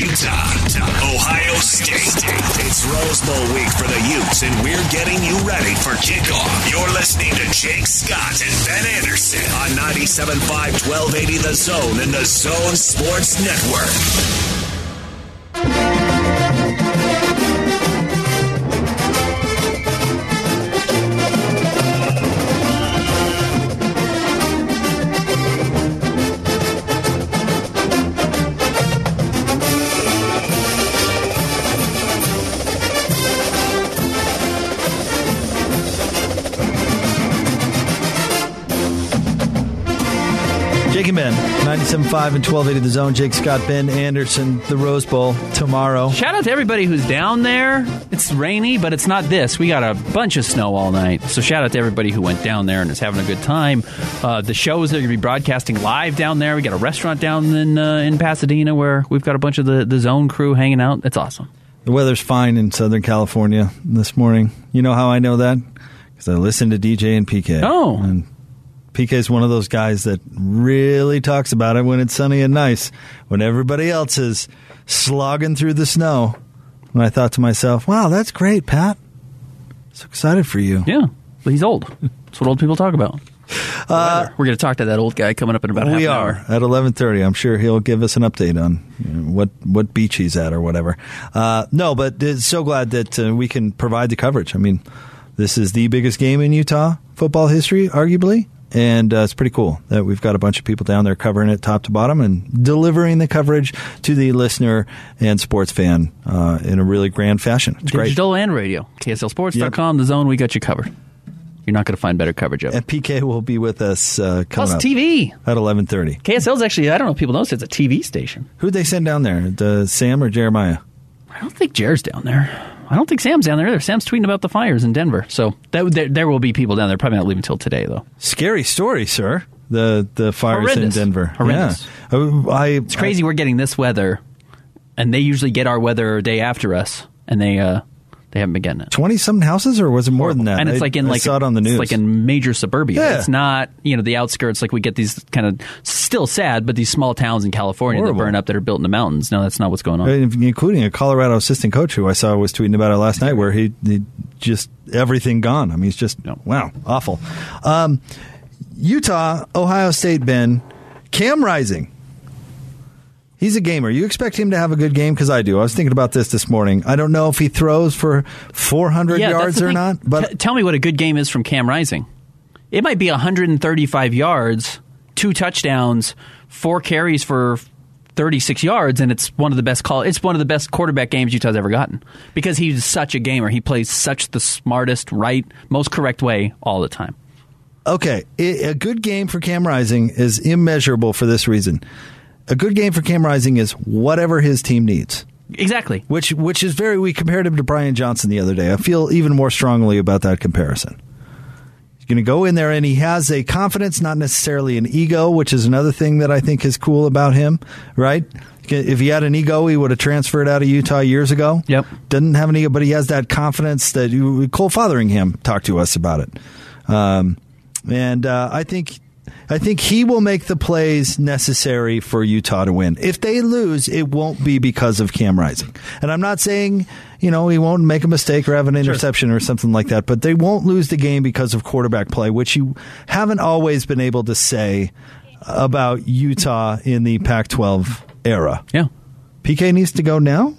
Utah, Ohio State. It's Rose Bowl week for the Utes, and we're getting you ready for kickoff. You're listening to Jake Scott and Ben Anderson on 97.5 1280 The Zone and The Zone Sports Network. 97.5 and 1280 The Zone. Jake Scott, Ben Anderson, the Rose Bowl tomorrow. Shout out to everybody who's down there. It's rainy, but it's not this. We got a bunch of snow all night. So shout out to everybody who went down there and is having a good time. Uh, the shows are going to be broadcasting live down there. We got a restaurant down in uh, in Pasadena where we've got a bunch of the, the Zone crew hanging out. It's awesome. The weather's fine in Southern California this morning. You know how I know that? Because I listened to DJ and PK. Oh. And PK is one of those guys that really talks about it when it's sunny and nice, when everybody else is slogging through the snow. And I thought to myself, wow, that's great, Pat. So excited for you. Yeah, but he's old. That's what old people talk about. Uh, We're going to talk to that old guy coming up in about half we are at eleven thirty. I'm sure he'll give us an update on you know, what what beach he's at or whatever. Uh, no, but uh, so glad that uh, we can provide the coverage. I mean, this is the biggest game in Utah football history, arguably, and uh, it's pretty cool that we've got a bunch of people down there covering it top to bottom and delivering the coverage to the listener and sports fan uh, in a really grand fashion. It's great. Digital and radio. KSLSports.com, The Zone, we got you covered. You're not going to find better coverage of it. And PK will be with us uh, coming Plus TV. at eleven thirty. KSL's actually, I don't know if people know it's a TV station. Who'd they send down there? The Sam or Jeremiah? I don't think Jared's down there. I don't think Sam's down there either. Sam's tweeting about the fires in Denver. So that, there, there will be people down there. Probably not leaving until today, though. Scary story, sir. The the fires Horrendous. in Denver. Horrendous. Yeah. Uh, I, It's crazy we're getting this weather, and they usually get our weather a day after us, and they uh, they haven't been getting it. Twenty something houses, or was it more than that? And it's like in I like saw it on the it's news. like in major suburbia. Yeah. It's not you know the outskirts like we get these kind of still sad, but these small towns in California Horrible. that burn up that are built in the mountains. No, that's not what's going on. including a Colorado assistant coach who I saw was tweeting about it last night, where he, he just everything gone. I mean, he's just No. wow, awful. Um, Utah, Ohio State, Ben, Cam Rising. He's a gamer. You expect him to have a good game because I do. I was thinking about this this morning. I don't know if he throws for 400 Yeah, yards or thing. not, but T- tell me what a good game is from Cam Rising. It might be 135 yards, two touchdowns, four carries for 36 yards, and it's one of the best call. It's one of the best quarterback games Utah's ever gotten because he's such a gamer. He plays such the smartest, right, most correct way all the time. okay, a good game for Cam Rising is immeasurable for this reason. A good game for Cam Rising is whatever his team needs, Exactly. which which is very. We compared him to Brian Johnson the other day. I feel even more strongly about that comparison. He's going to go in there and he has a confidence, not necessarily an ego, which is another thing that I think is cool about him. Right? If he had an ego, he would have transferred out of Utah years ago. Yep. Didn't have an ego, but he has that confidence that Cole Fotheringham talked to us about it. Um, and uh, I think I think he will make the plays necessary for Utah to win. If they lose, it won't be because of Cam Rising. And I'm not saying you know he won't make a mistake or have an interception or something like that, but they won't lose the game because of quarterback play, which you haven't always been able to say about Utah in the Pac-12 era. Yeah. PK needs to go now.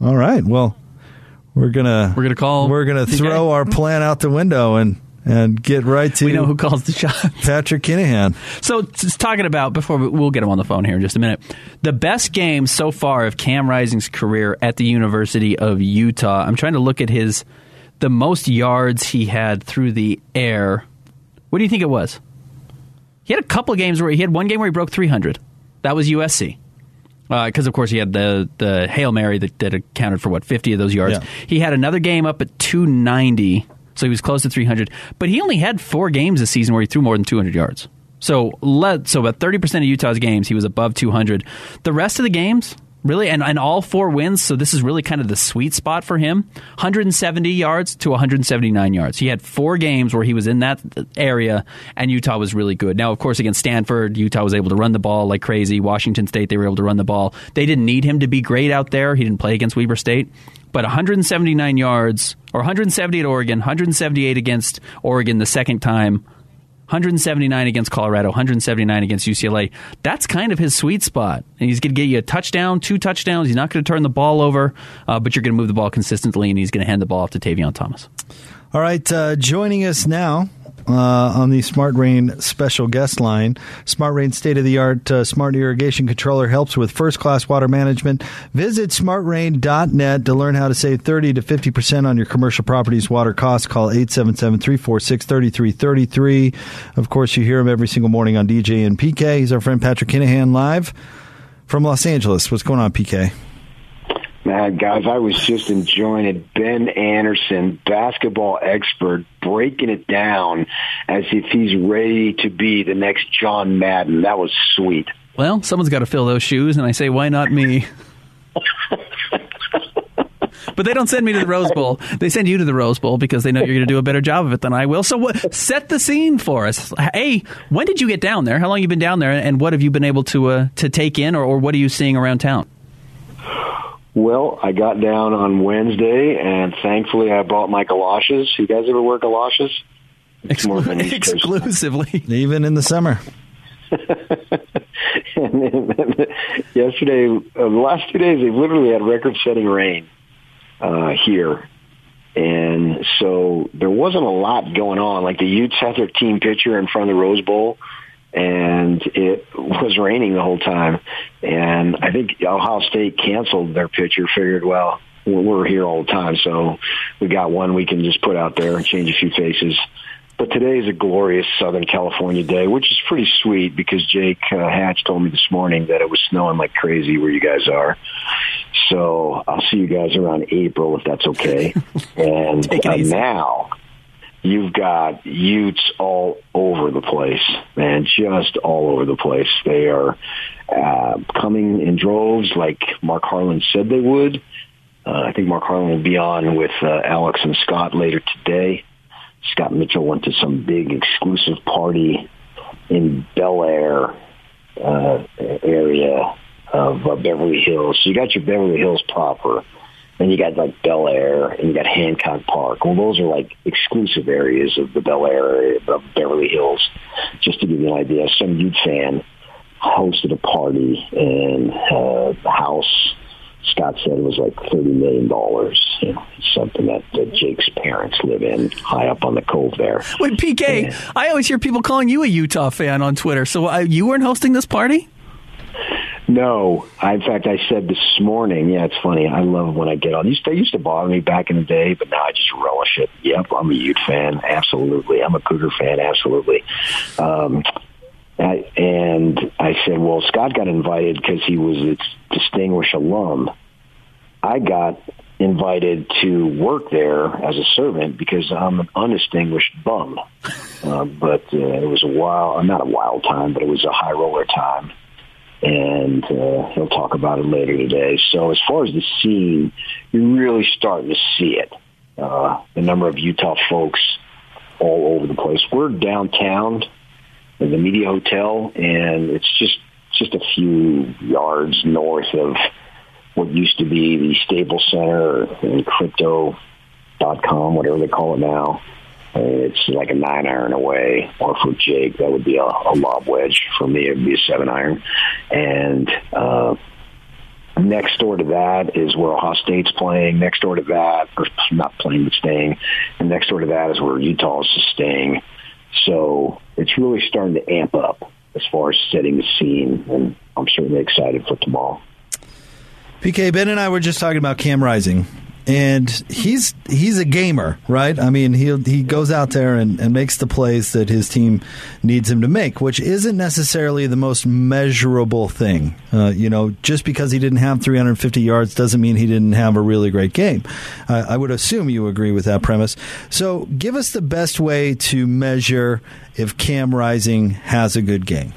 All right. Well, we're gonna We're gonna call We're gonna PK. throw our plan out the window and and get right to We know who calls the shots. Patrick Kinahan. So, just talking about before we, we'll get him on the phone here in just a minute. The best game so far of Cam Rising's career at the University of Utah. I'm trying to look at his the most yards he had through the air. What do you think it was? He had a couple of games where he had one game where he broke 300. That was USC. Because uh, of course he had the the hail mary that, that accounted for what 50 of those yards. Yeah. He had another game up at 290, so he was close to 300. But he only had four games this season where he threw more than 200 yards. So let so about 30 percent of Utah's games he was above 200. The rest of the games really, and, and all four wins. So this is really kind of the sweet spot for him 170 yards to 179 yards. He had four games where he was in that area, and Utah was really good. Now, of course, against Stanford, Utah was able to run the ball like crazy. Washington State, they were able to run the ball. They didn't need him to be great out there. He didn't play against Weber State. But 179 yards, or 170 at Oregon, 178 against Oregon the second time, 179 against Colorado, 179 against UCLA. That's kind of his sweet spot. And he's going to get you a touchdown, two touchdowns. He's not going to turn the ball over, uh, but you're going to move the ball consistently, and he's going to hand the ball off to Tavion Thomas. All right, uh, joining us now uh, on the Smart Rain special guest line. Smart Rain state of the art uh, smart irrigation controller helps with first class water management. Visit smartrain.net to learn how to save 30 to 50% on your commercial properties water costs. Call 877 346 3333. Of course, you hear him every single morning on DJ and PK. He's our friend Patrick Kinahan live from Los Angeles. What's going on, PK? Man, guys, I was just enjoying it. Ben Anderson, basketball expert, breaking it down as if he's ready to be the next John Madden. That was sweet. Well, someone's got to fill those shoes, and I say, why not me? but they don't send me to the Rose Bowl. They send you to the Rose Bowl because they know you're going to do a better job of it than I will. So, what, set the scene for us. Hey, when did you get down there? How long have you been down there, and what have you been able to uh, to take in, or, or what are you seeing around town? Well, I got down on Wednesday, and thankfully I brought my galoshes. You guys ever wear galoshes? Exclu- exclusively, even in the summer. yesterday, uh, the last two days, they've literally had record-setting rain uh, here, and so there wasn't a lot going on. Like the Utes had their team picture in front of the Rose Bowl and it was raining the whole time. And I think Ohio State canceled their pitcher, figured, well, we're here all the time, so we got one we can just put out there and change a few faces. But today is a glorious Southern California day, which is pretty sweet because Jake uh, Hatch told me this morning that it was snowing like crazy where you guys are. So I'll see you guys around April if that's okay. and uh, now you've got Utes all over the place, man, just all over the place. They are uh, coming in droves like Mark Harlan said they would. Uh, I think Mark Harlan will be on with uh, Alex and Scott later today. Scott Mitchell went to some big exclusive party in Bel Air uh, area of uh, Beverly Hills. So you got your Beverly Hills proper then you got like Bel Air and you got Hancock Park. Well, those are like exclusive areas of the Bel Air area of Beverly Hills. Just to give you an idea, some Ute fan hosted a party and uh, the house. Scott said it was like thirty million dollars. You know, something that, that Jake's parents live in, high up on the cove there. Wait, PK, and, I always hear people calling you a Utah fan on Twitter. So uh, you weren't hosting this party? No, I, in fact, I said this morning. Yeah, it's funny. I love when I get on. To, used to bother me back in the day, but now I just relish it. Yep, I'm a Ute fan. Absolutely, I'm a Cougar fan. Absolutely. Um, I, and I said, well, Scott got invited because he was a distinguished alum. I got invited to work there as a servant because I'm an undistinguished bum. Uh, but uh, it was a wild, not a wild time, but it was a high roller time and uh, he'll talk about it later today. So as far as the scene, you're really starting to see it. Uh, the number of Utah folks all over the place. We're downtown in the Media Hotel, and it's just just a few yards north of what used to be the Staples Center and Crypto.com, whatever they call it now. It's like a nine iron away, or for Jake, that would be a, a lob wedge. For me, it would be a seven iron. And uh, next door to that is where Ohio State's playing. Next door to that, or not playing but staying. And next door to that is where Utah is staying. So it's really starting to amp up as far as setting the scene, and I'm certainly excited for tomorrow. PK Ben and I were just talking about Cam Rising and he's he's a gamer, right? I mean, he he goes out there and, and makes the plays that his team needs him to make, which isn't necessarily the most measurable thing. Uh, you know, just because he didn't have 350 yards doesn't mean he didn't have a really great game. Uh, I would assume you agree with that premise. So, give us the best way to measure if Cam Rising has a good game.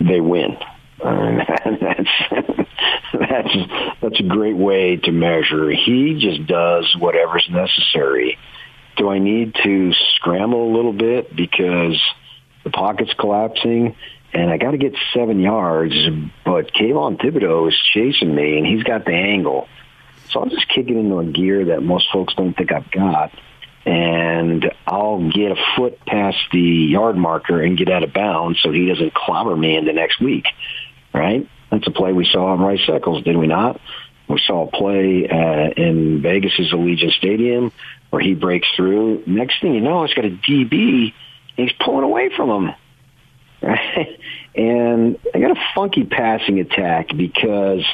They win. Uh, that's that's a great way to measure. He just does whatever's necessary. Do I need to scramble a little bit because the pocket's collapsing? and I got to get seven yards, but Kayvon Thibodeaux is chasing me, and he's got the angle. So I'll just kick it into a gear that most folks don't think I've got, and I'll get a foot past the yard marker and get out of bounds so he doesn't clobber me in the next week, right? That's a play we saw on Rice Eccles, did we not? We saw a play uh, in Vegas's Allegiant Stadium where he breaks through. Next thing you know, it's got a DB, and he's pulling away from him right? And I got a funky passing attack because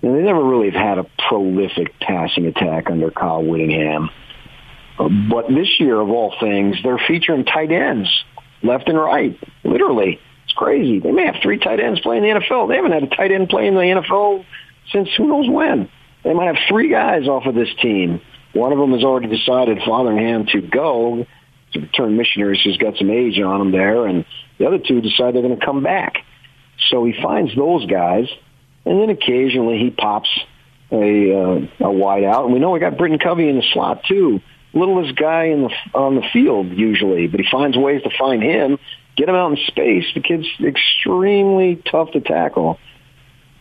you know, they never really have had a prolific passing attack under Kyle Whittingham. But this year, of all things, they're featuring tight ends left and right. Literally, crazy. They may have three tight ends playing the NFL. They haven't had a tight end play in the NFL since who knows when. They might have three guys off of this team. One of them has already decided Fotheringham to go to return missionaries who's got some age on him there, and the other two decide they're going to come back. So he finds those guys, and then occasionally he pops a uh, a wide out. And we know we got Britton Covey in the slot too. Littlest guy in the on the field usually, but he finds ways to find him, get him out in space. The kid's extremely tough to tackle.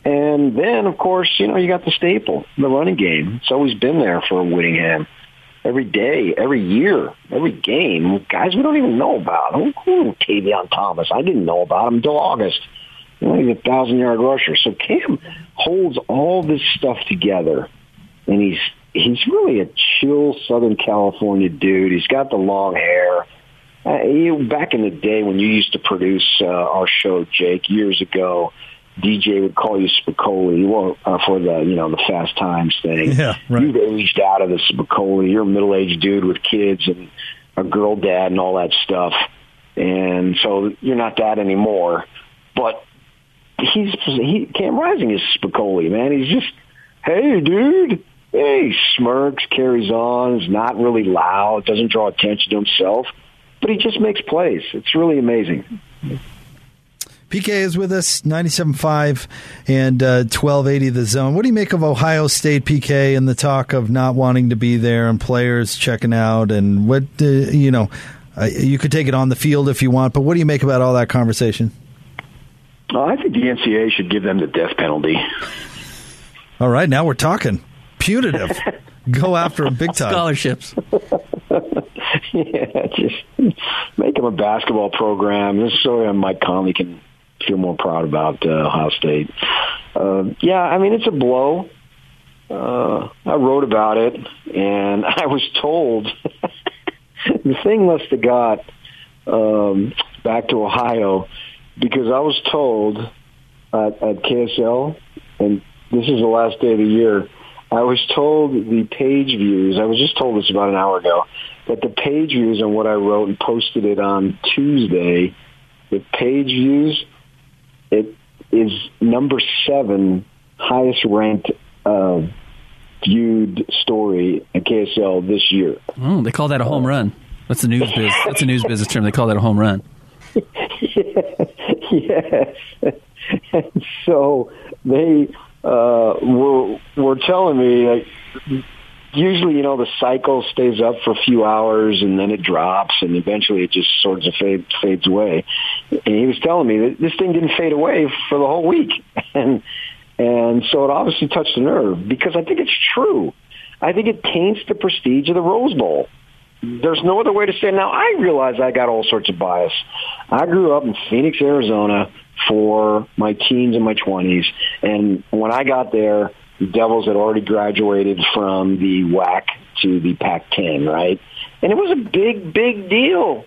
And then, of course, you know, you got the staple, the running game. It's always been there for Whittingham every day, every year, every game. Guys we don't even know about. Who, who Tavion Thomas? I didn't know about him until August. He's a thousand yard rusher. So Cam holds all this stuff together, and he's he's really a chill Southern California dude. He's got the long hair. Uh, you, back in the day when you used to produce uh, our show, Jake, years ago, DJ would call you Spicoli well, uh, for the you know the Fast Times thing. Yeah, right. You've aged out of the Spicoli. You're a middle aged dude with kids and a girl dad and all that stuff, and so you're not that anymore. But he's he Cam Rising is Spicoli, man. He's just hey, dude. Hey, smirks, carries on, is not really loud, doesn't draw attention to himself, but he just makes plays. It's really amazing. PK is with us, 97.5 and uh, 1280 The Zone. What do you make of Ohio State, PK, and the talk of not wanting to be there and players checking out? And what, uh, you know, uh, you could take it on the field if you want, but what do you make about all that conversation? Uh, I think the NCAA should give them the death penalty. All right, now we're talking. Punitive. Go after them big time. Scholarships. yeah, just make them a basketball program. This is so Mike Conley can feel more proud about uh, Ohio State. Uh, yeah, I mean it's a blow. Uh, I wrote about it, and I was told the thing must have got um, back to Ohio because I was told at, at KSL, and this is the last day of the year. I was told the page views. I was just told this about an hour ago that the page views on what I wrote and posted it on Tuesday. The page views it is number seven highest ranked uh, viewed story at KSL this year. Oh, they call that a home run. That's a news biz. That's a news business term. They call that a home run. yes. and so they uh, were were telling me like usually, you know, the cycle stays up for a few hours and then it drops and eventually it just sort of fade, fades away. And he was telling me that this thing didn't fade away for the whole week. And, and so it obviously touched a nerve because I think it's true. I think it taints the prestige of the Rose Bowl. There's no other way to say it. Now, I realize I got all sorts of bias. I grew up in Phoenix, Arizona for my teens and my 20s. And when I got there, the The devils had already graduated from the WAC to the Pac-10, right? And it was a big, big deal.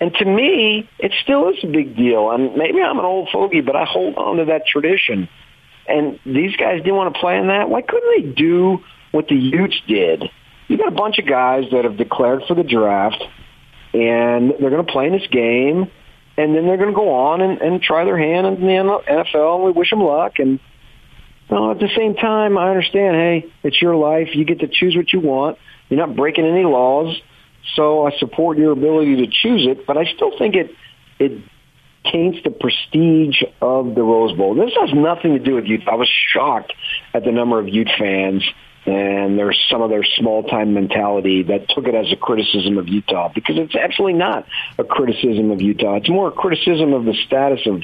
And to me, it still is a big deal. And maybe I'm an old fogey, but I hold on to that tradition. And these guys didn't want to play in that. Why couldn't they do what the Utes did? You got a bunch of guys that have declared for the draft, and they're going to play in this game, and then they're going to go on and, and try their hand in the NFL. And we wish them luck. And well, at the same time, I understand. Hey, it's your life. You get to choose what you want. You're not breaking any laws, so I support your ability to choose it. But I still think it it taints the prestige of the Rose Bowl. This has nothing to do with Ute. I was shocked at the number of Ute fans and there's some of their small time mentality that took it as a criticism of Utah because it's absolutely not a criticism of Utah. It's more a criticism of the status of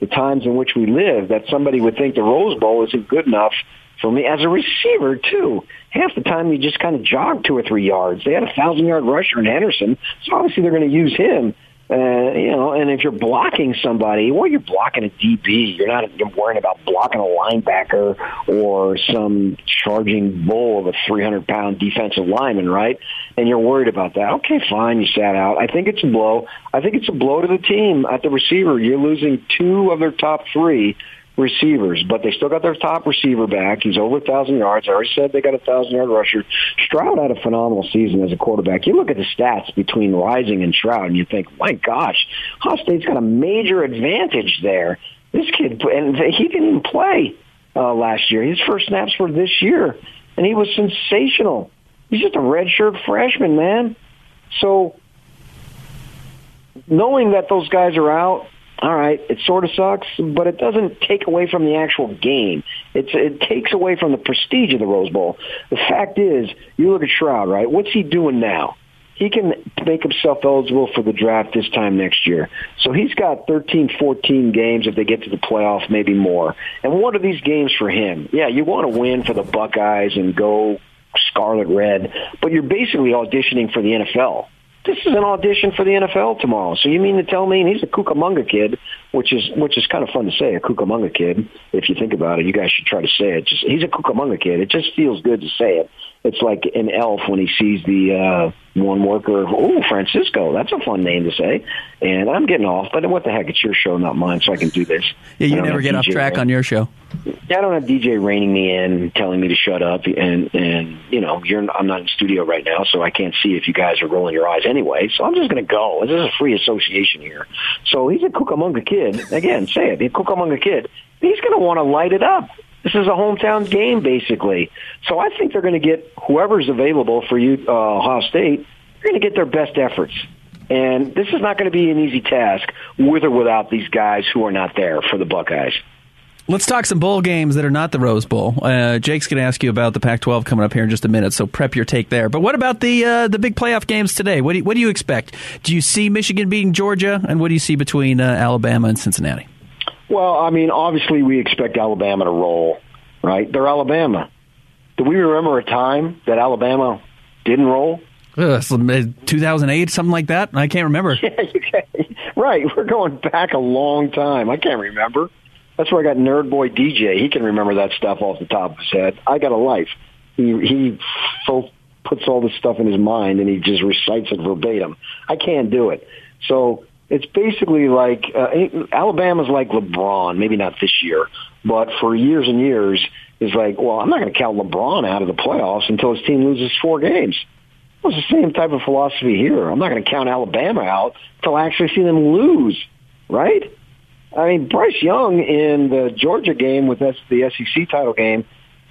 the times in which we live that somebody would think the Rose Bowl isn't good enough for me as a receiver too. Half the time you just kind of jog two or three yards. They had a thousand yard rusher in Henderson, so obviously they're going to use him. Uh, you know, and if you're blocking somebody, well, you're blocking a DB. You're not you're worrying about blocking a linebacker or some charging bull of a 300 pound defensive lineman, right? And you're worried about that. Okay, fine, you sat out. I think it's a blow. I think it's a blow to the team at the receiver. You're losing two of their top three receivers, but they still got their top receiver back. He's over a thousand yards. I already said they got a thousand yard rusher. Stroud had a phenomenal season as a quarterback. You look at the stats between Rising and Stroud, and you think, my gosh, Ohio State's got a major advantage there. This kid, and he didn't even play uh, last year. His first snaps were this year, and he was sensational. He's just a redshirt freshman, man. So knowing that those guys are out, all right, it sort of sucks, but it doesn't take away from the actual game. It's, it takes away from the prestige of the Rose Bowl. The fact is, you look at Stroud, right? What's he doing now? He can make himself eligible for the draft this time next year. So he's got 13, 14 games if they get to the playoffs, maybe more. And what are these games for him? Yeah, you want to win for the Buckeyes and go scarlet red, but you're basically auditioning for the NFL this is an audition for the NFL tomorrow. So you mean to tell me and he's a Cucamonga kid, which is which is kind of fun to say, a Cucamonga kid. If you think about it, you guys should try to say it. Just he's a Cucamonga kid. It just feels good to say it. It's like an elf when he sees the uh, one worker. Oh, Francisco, that's a fun name to say. And I'm getting off, but what the heck? It's your show, not mine, so I can do this. Yeah, you never get DJ off track on your show. I don't have DJ reining me in, telling me to shut up, and and you know, you're I'm not in studio right now, so I can't see if you guys are rolling your eyes anyway. So I'm just going to go. This is a free association here. So he's a Cucamonga kid. Again, say it. He's a Cucamonga kid. He's going to want to light it up. This is a hometown game, basically. So I think they're going to get whoever's available for you, uh, Ohio State. They're going to get their best efforts. And this is not going to be an easy task with or without these guys who are not there for the Buckeyes. Let's talk some bowl games that are not the Rose Bowl. Uh, Jake's going to ask you about the Pac-12 coming up here in just a minute, so prep your take there. But what about the uh, the big playoff games today? What do you, what do you expect? Do you see Michigan beating Georgia, and what do you see between uh, Alabama and Cincinnati? Well, I mean, obviously we expect Alabama to roll, right? They're Alabama. Do we remember a time that Alabama didn't roll? Uh, 2008, something like that. I can't remember. Yeah, right. We're going back a long time. I can't remember. That's where I got Nerd Boy DJ. He can remember that stuff off the top of his head. I got a life. He he puts all this stuff in his mind and he just recites it verbatim. I can't do it. So it's basically like uh, Alabama's like LeBron, maybe not this year, but for years and years is like, well, I'm not going to count LeBron out of the playoffs until his team loses four games. Well, it's the same type of philosophy here. I'm not going to count Alabama out until I actually see them lose, right? I mean, Bryce Young in the Georgia game with the SEC title game,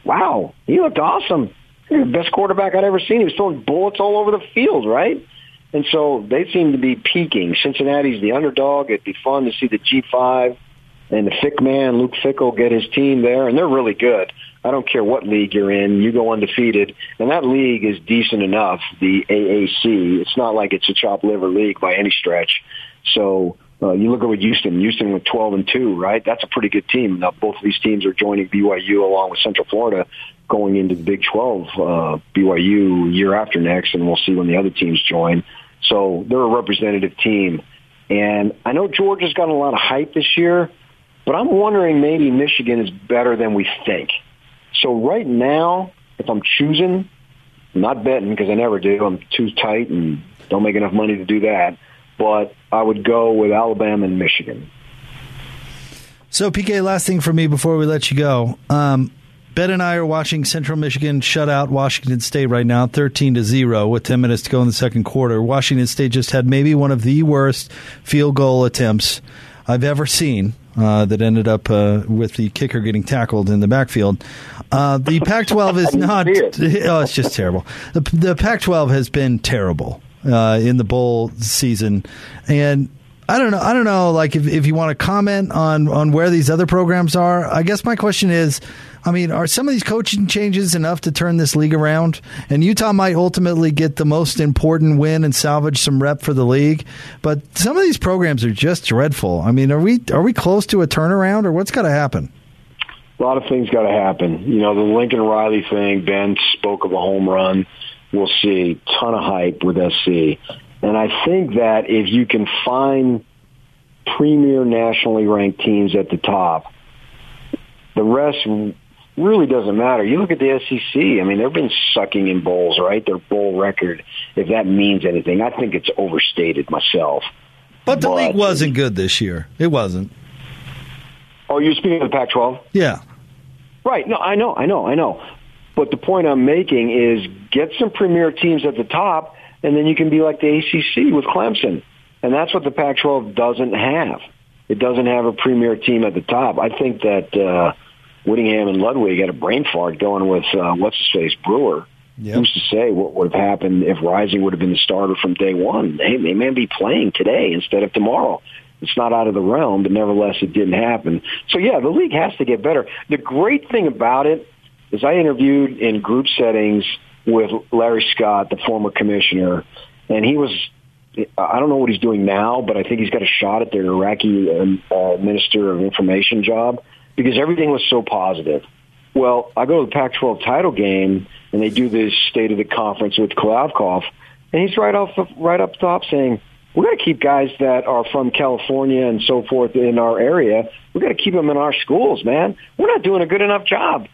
wow, he looked awesome. He was the best quarterback I'd ever seen. He was throwing bullets all over the field, right? And so they seem to be peaking. Cincinnati's the underdog. It'd be fun to see the G5 and the Fick man, Luke Fickell, get his team there, and they're really good. I don't care what league you're in, you go undefeated, and that league is decent enough. The AAC, it's not like it's a chop liver league by any stretch. So uh, you look at what Houston. Houston with 12 and two, right? That's a pretty good team. Now both of these teams are joining BYU along with Central Florida going into the Big 12 uh, BYU year after next, and we'll see when the other teams join. So they're a representative team. And I know Georgia's got a lot of hype this year, but I'm wondering maybe Michigan is better than we think. So right now, if I'm choosing, I'm not betting because I never do. I'm too tight and don't make enough money to do that. But I would go with Alabama and Michigan. So, PK, last thing for me before we let you go. Um, Ben and I are watching Central Michigan shut out Washington State right now, 13 to 0 with 10 minutes to go in the second quarter. Washington State just had maybe one of the worst field goal attempts I've ever seen uh, that ended up uh, with the kicker getting tackled in the backfield. Uh, the Pac 12 is not, it? oh, it's just terrible. The, the Pac 12 has been terrible uh, in the bowl season. And I don't know. I don't know. Like if, if you want to comment on on where these other programs are, I guess my question is, I mean, are some of these coaching changes enough to turn this league around? And Utah might ultimately get the most important win and salvage some rep for the league. But some of these programs are just dreadful. I mean, are we are we close to a turnaround, or what's got to happen? A lot of things got to happen. You know, the Lincoln Riley thing. Ben spoke of a home run. We'll see. Ton of hype with SC. And I think that if you can find premier nationally ranked teams at the top, the rest really doesn't matter. You look at the SEC. I mean, they've been sucking in bowls, right? Their bowl record, if that means anything, I think it's overstated myself. But the but, league wasn't good this year. It wasn't. Oh, you're speaking of the Pac-12? Yeah. Right. No, I know, I know, I know. But the point I'm making is get some premier teams at the top and then you can be like the ACC with Clemson. And that's what the Pac-12 doesn't have. It doesn't have a premier team at the top. I think that uh, Whittingham and Ludwig had a brain fart going with uh, what's his face Brewer. Yep. Who's to say what would have happened if Rising would have been the starter from day one? They, they may be playing today instead of tomorrow. It's not out of the realm, but nevertheless, it didn't happen. So yeah, the league has to get better. The great thing about it is I interviewed in group settings with Larry Scott, the former commissioner, and he was I don't know what he's doing now, but I think he's got a shot at the Iraqi um, uh, Minister of Information job because everything was so positive. Well, I go to the Pac-12 title game, and they do this state of the conference with Kliavkoff, and he's right off right up top saying, "We're going to keep guys that are from California and so forth in our area. We got to keep them in our schools, man. We're not doing a good enough job."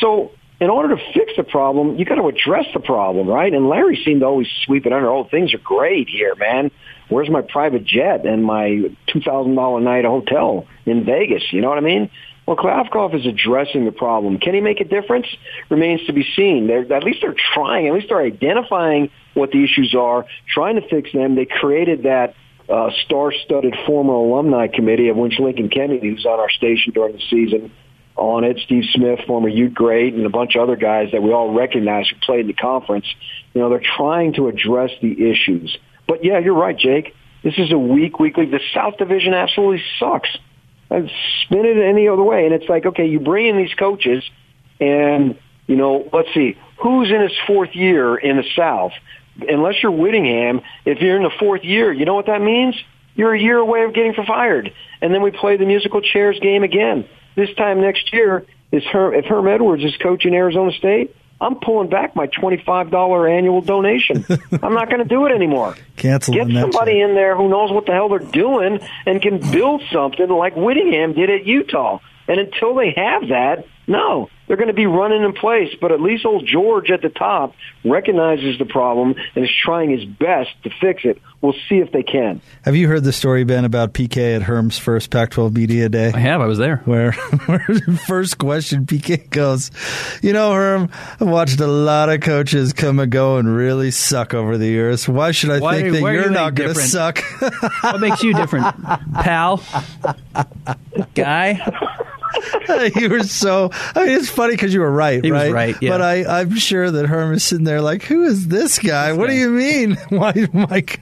So in order to fix the problem, you got to address the problem, right? And Larry seemed to always sweep it under. Oh, things are great here, man. Where's my private jet and my two thousand dollar night hotel in Vegas? You know what I mean? Well, Kliavkoff is addressing the problem. Can he make a difference? Remains to be seen. They're, at least they're trying. At least they're identifying what the issues are, trying to fix them. They created that uh, star-studded former alumni committee of which Lincoln Kennedy, who's on our station during the season, on it. Steve Smith, former Ute great, and a bunch of other guys that we all recognize who played in the conference. You know, they're trying to address the issues. But yeah, you're right, Jake. This is a weak, weekly. The South Division absolutely sucks. I'd spin it any other way, and it's like, okay, you bring in these coaches, and you know, let's see, who's in his fourth year in the South? Unless you're Whittingham, if you're in the fourth year, you know what that means? You're a year away of getting fired. And then we play the musical chairs game again this time next year, is Herm, if Herm Edwards is coaching Arizona State, I'm pulling back my $25 annual donation. I'm not going to do it anymore. Cancel Get somebody in there who knows what the hell they're doing and can build something like Whittingham did at Utah. And until they have that, no, they're going to be running in place. But at least old George at the top recognizes the problem and is trying his best to fix it. We'll see if they can. Have you heard the story, Ben, about PK at Herm's first Pac-12 media day? I have. I was there. Where, where first question PK goes, you know, Herm, I've watched a lot of coaches come and go and really suck over the years. Why should I Why, think that you're you not going to suck? what makes you different, pal? Guy? you were so. I mean, it's funny because you were right, he right? right, yeah. But I, I'm sure that Herm is sitting there like, "Who is this guy? This what guy. do you mean? Why, Mike?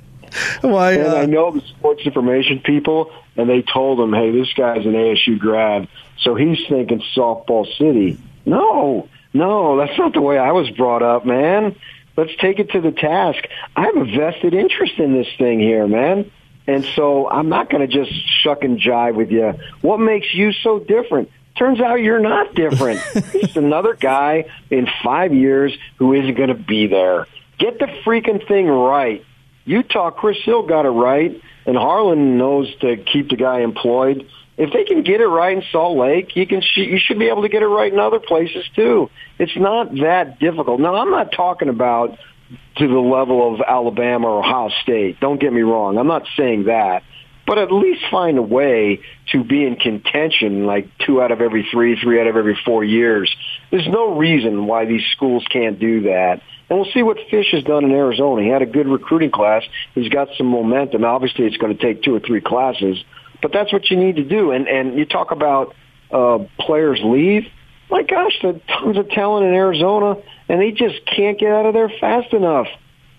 Why?" Uh, I know the sports information people, and they told him, "Hey, this guy's an ASU grad, so he's thinking softball city." No, no, that's not the way I was brought up, man. Let's take it to the task. I have a vested interest in this thing here, man. And so I'm not going to just shuck and jive with you. What makes you so different? Turns out you're not different. He's another guy in five years who isn't going to be there. Get the freaking thing right. Utah, Chris Hill got it right, and Harlan knows to keep the guy employed. If they can get it right in Salt Lake, you can you should be able to get it right in other places too. It's not that difficult. Now, I'm not talking about to the level of Alabama or Ohio State. Don't get me wrong. I'm not saying that. But at least find a way to be in contention like two out of every three, three out of every four years. There's no reason why these schools can't do that. And we'll see what Fisch has done in Arizona. He had a good recruiting class. He's got some momentum. Obviously, it's going to take two or three classes, but that's what you need to do. And and you talk about uh, players leave. My gosh, there's tons of talent in Arizona and they just can't get out of there fast enough.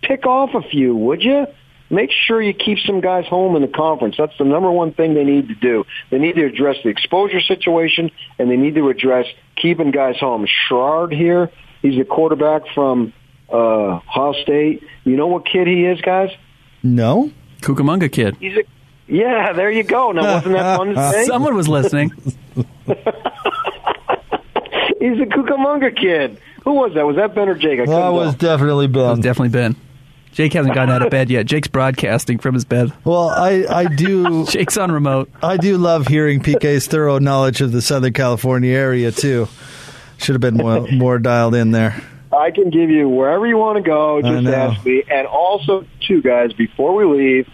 Pick off a few, would you? make sure you keep some guys home in the conference. That's the number one thing they need to do. They need to address the exposure situation, and they need to address keeping guys home. Sherrard here, he's a quarterback from uh, Ohio State. You know what kid he is, guys? No. Cucamonga kid. He's a yeah. There you go. Now wasn't that fun to say? Someone was listening. He's a Cucamonga kid. Who was that? Was that Ben or Jake? I That was tell. definitely It's Ben. definitely Ben. Jake hasn't gotten out of bed yet. Jake's broadcasting from his bed. Well, I, I do Jake's on remote. I do love hearing PK's thorough knowledge of the Southern California area too. Should have been more, more dialed in there. I can give you wherever you want to go. Just ask me. And also, too, guys, before we leave,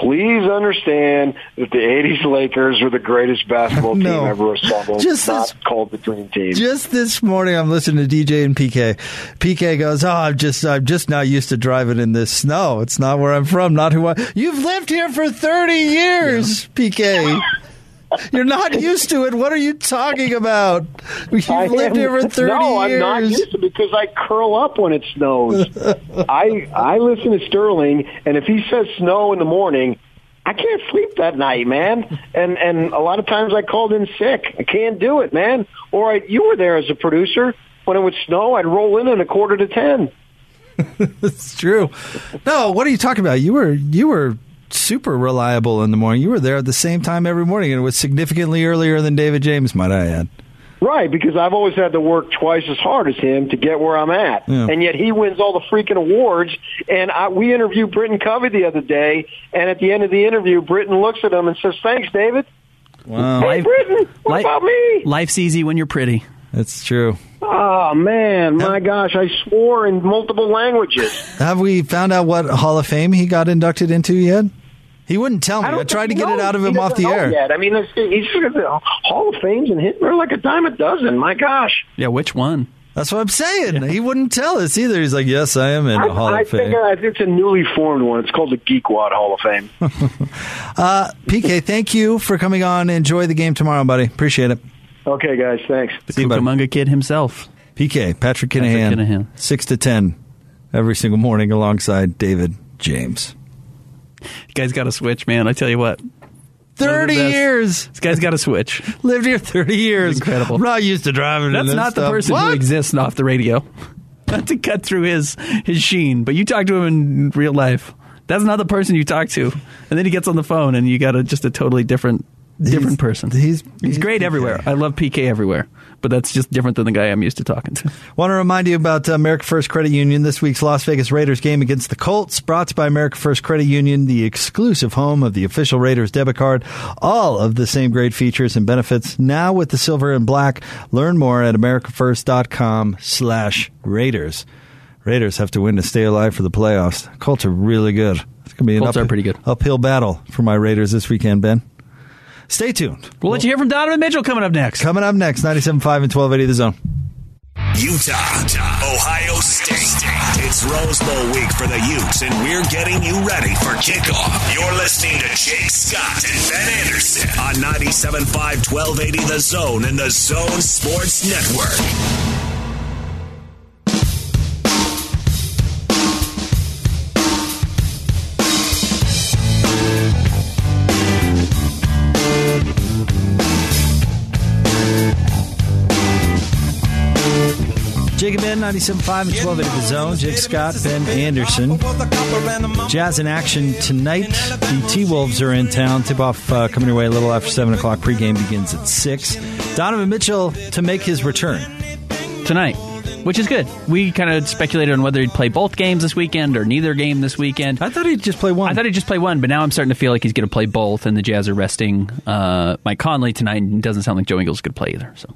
please understand that the '80s Lakers were the greatest basketball team ever assembled. Just not this- called the Dream Team. Just this morning, I'm listening to DJ and PK. PK goes, "Oh, I'm just, I'm just not used to driving in this snow. It's not where I'm from. Not who I. You've lived here for 30 years, PK. You're not used to it. What are you talking about? You've I lived here for 30 no, years. No, I'm not used to it because I curl up when it snows. I I listen to Sterling, and if he says snow in the morning, I can't sleep that night, man. And and a lot of times I called in sick. I can't do it, man. Or I, you were there as a producer when it would snow. I'd roll in at a quarter to ten. It's true. No, what are you talking about? You were you were super reliable in the morning. You were there at the same time every morning, and it was significantly earlier than David James, might I add. Right, because I've always had to work twice as hard as him to get where I'm at, Yeah. and yet he wins all the freaking awards. And I, we interviewed Britton Covey the other day, and at the end of the interview, Britton looks at him and says, "Thanks, David." Wow, Hey, Britton, what Li- about me? Life's easy when you're pretty. that's true. Oh man, my gosh, I swore in multiple languages. Have we found out what Hall of Fame he got inducted into yet? He wouldn't tell me. I, don't tried to get he it out of him off the know air. Yet. I mean, it's- he's the Hall of Fames and hit. They're like a dime a dozen. My gosh. Yeah, which one? That's what I'm saying. He wouldn't tell us either. He's like, "Yes, I am in I, the Hall I of Fame." think I think it's a newly formed one. It's called the Geekwad Hall of Fame. Uh, PK, thank you for coming on. Enjoy the game tomorrow, buddy. Appreciate it. Okay, guys, thanks. See you, buddy. Cucamonga kid himself. PK, Patrick Kinahan, Kinahan. 6 to 10 every single morning alongside David James. You guys got to switch, man. I tell you what. 30 years. This guy's got a switch. Lived here 30 years. Incredible. I'm not used to driving in That's this not the person What? who exists off the radio. Not to cut through his his sheen, but you talk to him in real life. That's not the person you talk to. And then he gets on the phone, and you got a just a totally different different He's- person. he's- he's he's great PK. everywhere. I love PK everywhere, but that's just different than the guy I'm used to talking to. Want to remind you about America First Credit Union this week's Las Vegas Raiders game against the Colts, brought to you by America First Credit Union, the exclusive home of the official Raiders debit card. All of the same great features and benefits now with the silver and black. Learn more at americafirst.com slash Raiders. Raiders have to win to stay alive for the playoffs. Colts are really good. It's going to be an Colts are pretty good. uphill battle for my Raiders this weekend, Ben. Stay tuned. We'll let you hear from Donovan Mitchell coming up next. Coming up next, 97.5 and 1280 The Zone. Utah, Ohio State. It's Rose Bowl week for the Utes, and we're getting you ready for kickoff. You're listening to Jake Scott and Ben Anderson on 97.5 1280 The Zone and the Zone Sports Network. Jake and Ben, 97.5 and 12 at the zone. Jake Scott, Ben Anderson. Jazz in action tonight. The T Wolves are in town. Tip off uh, coming your way a little after 7 o'clock. Pregame begins at 6. Donovan Mitchell to make his return. tonight, which is good. We kind of speculated on whether he'd play both games this weekend or neither game this weekend. I thought he'd just play one. I thought he'd just play one, but now I'm starting to feel like he's going to play both, and the Jazz are resting uh, Mike Conley tonight, and it doesn't sound like Joe Ingles could play either. So,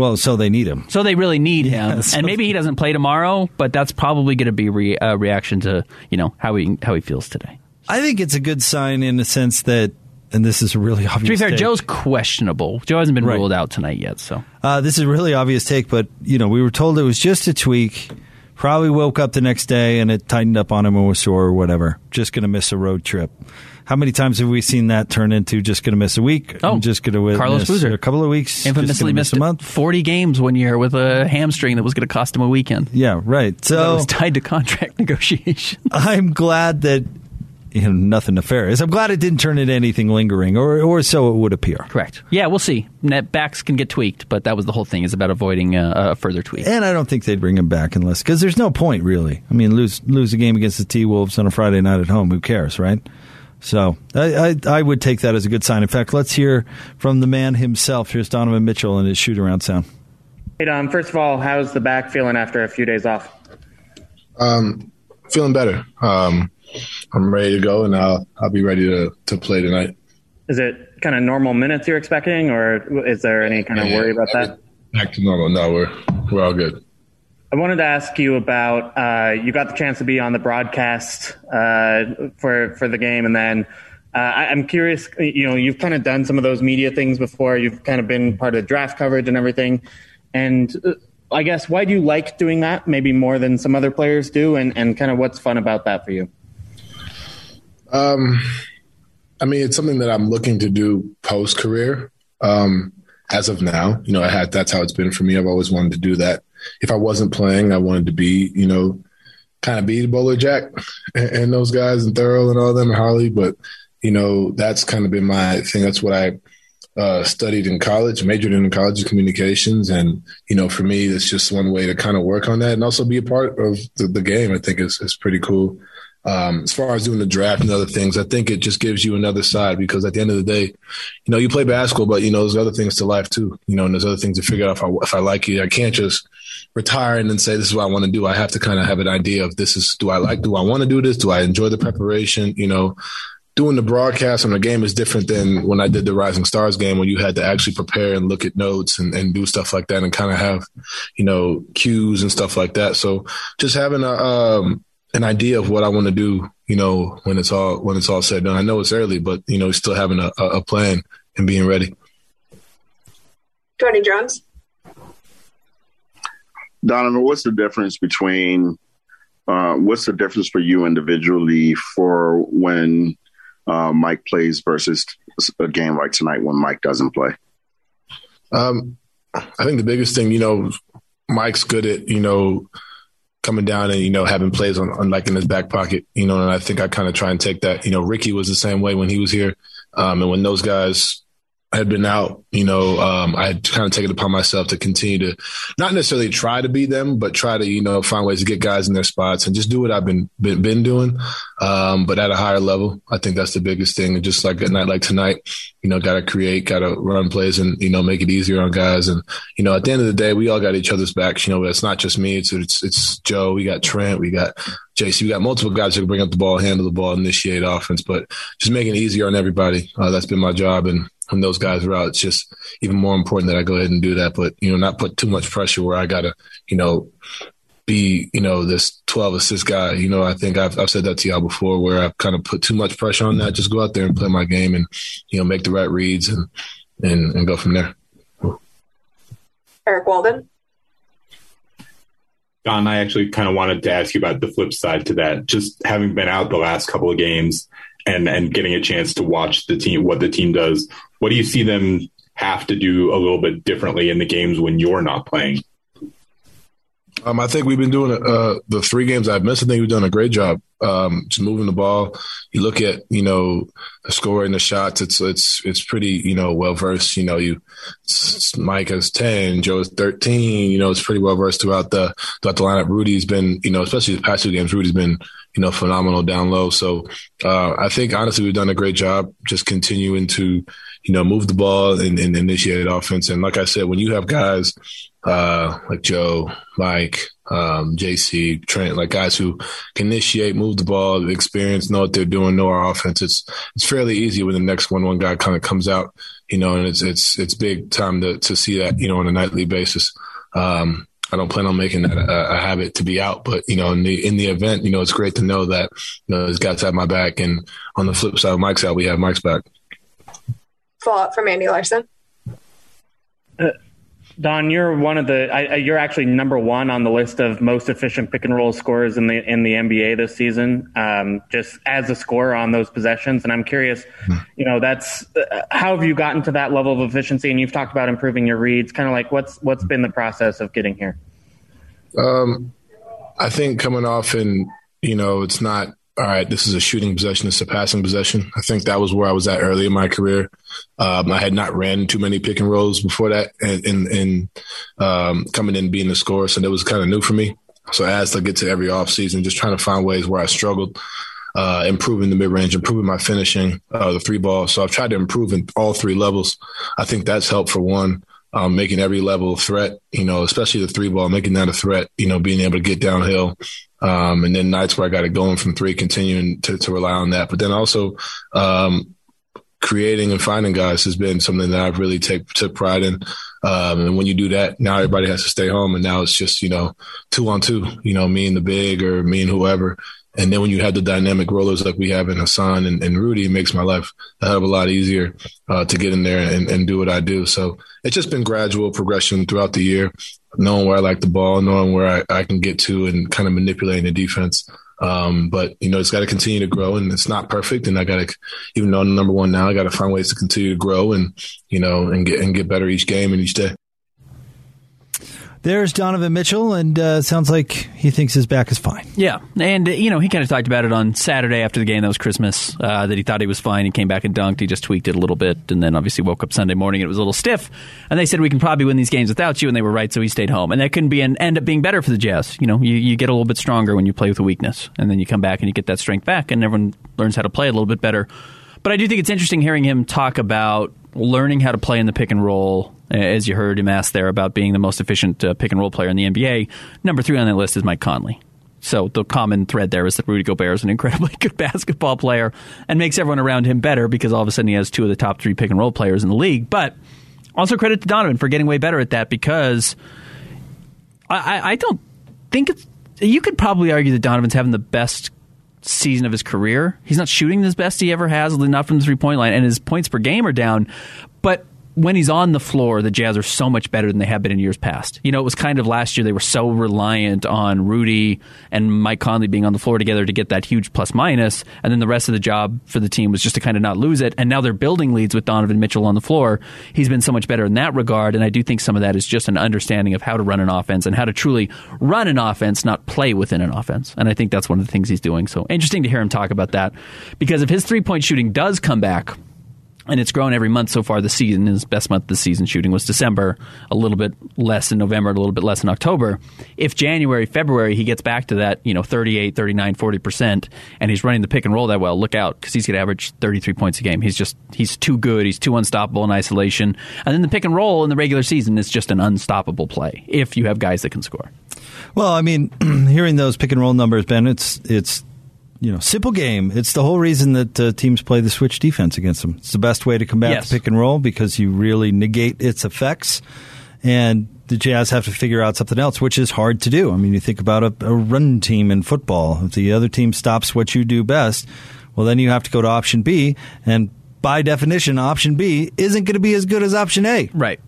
well, so they need him. so they really need him, so- and maybe he doesn't play tomorrow, but that's probably going to be re- a reaction to you know how he how he feels today. I think it's a good sign in the sense that, and this is a really obvious To be fair, take. Joe's questionable. Joe hasn't been Right. ruled out tonight yet, so Uh, this is a really obvious take, but you know, we were told it was just a tweak. Probably woke up the next day and it tightened up on him and was sore or whatever. Just going to miss a road trip. How many times have we seen that turn into just going to miss a week? Oh, I'm just going to Carlos Boozer. a couple of weeks. infamously missed miss a month. 40 games one year with a hamstring that was going to cost him a weekend. Yeah, right. that So was tied to contract negotiation. I'm glad that you know, nothing nefarious. I'm glad it didn't turn into anything lingering, or or so it would appear. Correct. Yeah, we'll see. Net backs can get tweaked, but that was the whole thing is about avoiding a, a further tweak. And I don't think they'd bring him back unless because there's no point really. I mean, lose lose a game against the T Wolves on a Friday night at home. Who cares, right? So I, I, I would take that as a good sign. In fact, let's hear from the man himself. Here's Donovan Mitchell and his shoot around sound. Hey Dom, first of all, how's the back feeling after a few days off? Um, feeling better. Um, I'm ready to go, and I'll I'll be ready to to play tonight. Is it kind of normal minutes you're expecting, or is there any kind of worry about that? Back to normal. No, we're we're all good. I wanted to ask you about uh, you got the chance to be on the broadcast uh, for for the game, and then uh, I, am curious. You know, you've kind of done some of those media things before. You've kind of been part of draft coverage and everything. And uh, I guess why do you like doing that? Maybe more than some other players do, and and kind of what's fun about that for you? Um, I mean, it's something that I'm looking to do post career. Um, as of now, you know, I had that's how it's been for me. I've always wanted to do that. If I wasn't playing, I wanted to be, you know, kind of be the Bolerjack and, and those guys and Thurl and all them and Harley. But you know, that's kind of been my thing. That's what I uh, studied in college, majored in college of communications, and you know, for me, it's just one way to kind of work on that and also be a part of the, the game. I think is is pretty cool. Um, as far as doing the draft and other things, I think it just gives you another side because at the end of the day, you know, you play basketball, but you know, there's other things to life too, you know, and there's other things to figure out if I, if I like it. I can't just retire and then say, this is what I want to do. I have to kind of have an idea of this is, do I like, do I want to do this? Do I enjoy the preparation? You know, doing the broadcast on the game is different than when I did the Rising Stars game when you had to actually prepare and look at notes and, and do stuff like that and kind of have, you know, cues and stuff like that. So just having a, um, an idea of what I want to do, you know, when it's all when it's all said and done. I know it's early, but you know, still having a, a plan and being ready. Tony Jones. Donovan, what's the difference between uh, what's the difference for you individually for when uh, Mike plays versus a game like tonight when Mike doesn't play? Um, I think the biggest thing, you know, Mike's good at you know coming down and you know having plays on, on like in his back pocket, you know, and I think I kind of try and take that. You know, Ricky was the same way when he was here, um, and when those guys had been out, you know, um, I had kind of taken it upon myself to continue to not necessarily try to be them, but try to, you know, find ways to get guys in their spots and just do what I've been been, been doing, um, but at a higher level. I think that's the biggest thing. And just like a night like tonight, you know, got to create, got to run plays and, you know, make it easier on guys. And, you know, at the end of the day, we all got each other's backs. You know, it's not just me. It's, it's, it's Joe. We got Trent. We got JC. We got multiple guys who can bring up the ball, handle the ball, initiate offense, but just making it easier on everybody. Uh, that's been my job. And, when those guys are out, it's just even more important that I go ahead and do that. But you know, not put too much pressure where I gotta, you know, be you know this 12 assist guy. You know, I think I've I've said that to y'all before, where I've kind of put too much pressure on that. Just go out there and play my game, and you know, make the right reads and and and go from there. Eric Walden. Don, I actually kind of wanted to ask you about the flip side to that. Just having been out the last couple of games and and getting a chance to watch the team, what the team does, what do you see them have to do a little bit differently in the games when you're not playing? Um, I think we've been doing uh, the three games I've missed. I think we've done a great job um, just moving the ball. You look at you know the score and the shots. It's it's it's pretty you know well versed. You know you Mike has ten, Joe has thirteen. You know it's pretty well versed throughout the throughout the lineup. Rudy's been you know especially the past two games. Rudy's been you know phenomenal down low. So uh, I think honestly we've done a great job just continuing to you know, move the ball and, and initiate offense. And like I said, when you have guys uh, like Joe, Mike, um, JC, Trent, like guys who can initiate, move the ball, experience, know what they're doing, know our offense. It's it's fairly easy when the next one one guy kind of comes out, you know, and it's it's it's big time to to see that, you know, on a nightly basis. Um, I don't plan on making that a, a, habit to be out, but you know, in the in the event, you know, it's great to know that you know, these guys have my back, and on the flip side, Mike's out, we have Mike's back follow-up from Andy Larsen. Don, you're one of the. I, you're actually number one on the list of most efficient pick and roll scorers in the in the NBA this season. Um, just as a scorer on those possessions, and I'm curious, hmm. you know, that's uh, how have you gotten to that level of efficiency? And you've talked about improving your reads. Kind of like what's what's been the process of getting here? Um, I think coming off and you know, it's not all right, this is a shooting possession, it's a passing possession. I think that was where I was at early in my career. Um, I had not ran too many pick and rolls before that, and, and, and um, coming in being the scorer, so that was kind of new for me. So as I get to every offseason, just trying to find ways where I struggled, uh, improving the mid range, improving my finishing, uh, the three ball. So I've tried to improve in all three levels. I think that's helped for one. Um, making every level a threat, you know, especially the three ball, making that a threat, you know, being able to get downhill. Um, and then nights where I got it going from three, continuing to, to rely on that. But then also, um, creating and finding guys has been something that I've really take, took pride in. Um, and when you do that, now everybody has to stay home, and now it's just you know two on two, you know, me and the big or me and whoever. And then when you have the dynamic rollers like we have in Hassan and, and Rudy, it makes my life a hell of a lot easier uh, to get in there and, and do what I do. So it's just been gradual progression throughout the year, knowing where I like the ball, knowing where I, I can get to, and kind of manipulating the defense. Um, but you know, it's got to continue to grow, and it's not perfect. And I got to, even though I'm number one now, I got to find ways to continue to grow, and you know, and get and get better each game and each day. There's Donovan Mitchell, and uh, sounds like he thinks his back is fine. Yeah, and uh, you know he kind of talked about it on Saturday after the game. That was Christmas. Uh, that he thought he was fine. He came back and dunked. He just tweaked it a little bit, and then obviously woke up Sunday morning. and It was a little stiff, and they said we can probably win these games without you, and they were right. So he stayed home, and that couldn't be an end up being better for the Jazz. You know, you, you get a little bit stronger when you play with a weakness, and then you come back and you get that strength back, and everyone learns how to play a little bit better. But I do think it's interesting hearing him talk about learning how to play in the pick and roll as you heard him ask there about being the most efficient uh, pick and roll player in the NBA. Number three on that list is Mike Conley. So the common thread there is that Rudy Gobert is an incredibly good basketball player and makes everyone around him better because all of a sudden he has two of the top three pick and roll players in the league. But also credit to Donovan for getting way better at that because I, I don't think it's. You could probably argue that Donovan's having the best season of his career. He's not shooting his best he ever has, not from the three point line, and his points per game are down. But when he's on the floor, the Jazz are so much better than they have been in years past. You know, it was kind of last year they were so reliant on Rudy and Mike Conley being on the floor together to get that huge plus minus, and then the rest of the job for the team was just to kind of not lose it. And now they're building leads with Donovan Mitchell on the floor. He's been so much better in that regard, and I do think some of that is just an understanding of how to run an offense and how to truly run an offense, not play within an offense. And I think that's one of the things he's doing. So interesting to hear him talk about that because if his three point shooting does come back and it's grown every month so far this season. His best month this season shooting was December, a little bit less in November, a little bit less in October. If January, February, he gets back to that, you know, 38, 39, 40%, and he's running the pick and roll that well, look out, because he's going to average 33 points a game. He's just, he's too good. He's too unstoppable in isolation. And then the pick and roll in the regular season is just an unstoppable play if you have guys that can score. Well, I mean, hearing those pick and roll numbers, Ben, it's, it's, you know, simple game. It's the whole reason that uh, teams play the switch defense against them. It's the best way to combat Yes. the pick and roll because you really negate its effects. And the Jazz have to figure out something else, which is hard to do. I mean, you think about a, a run team in football. If the other team stops what you do best, well, then you have to go to option B. And by definition, option B isn't going to be as good as option A. Right.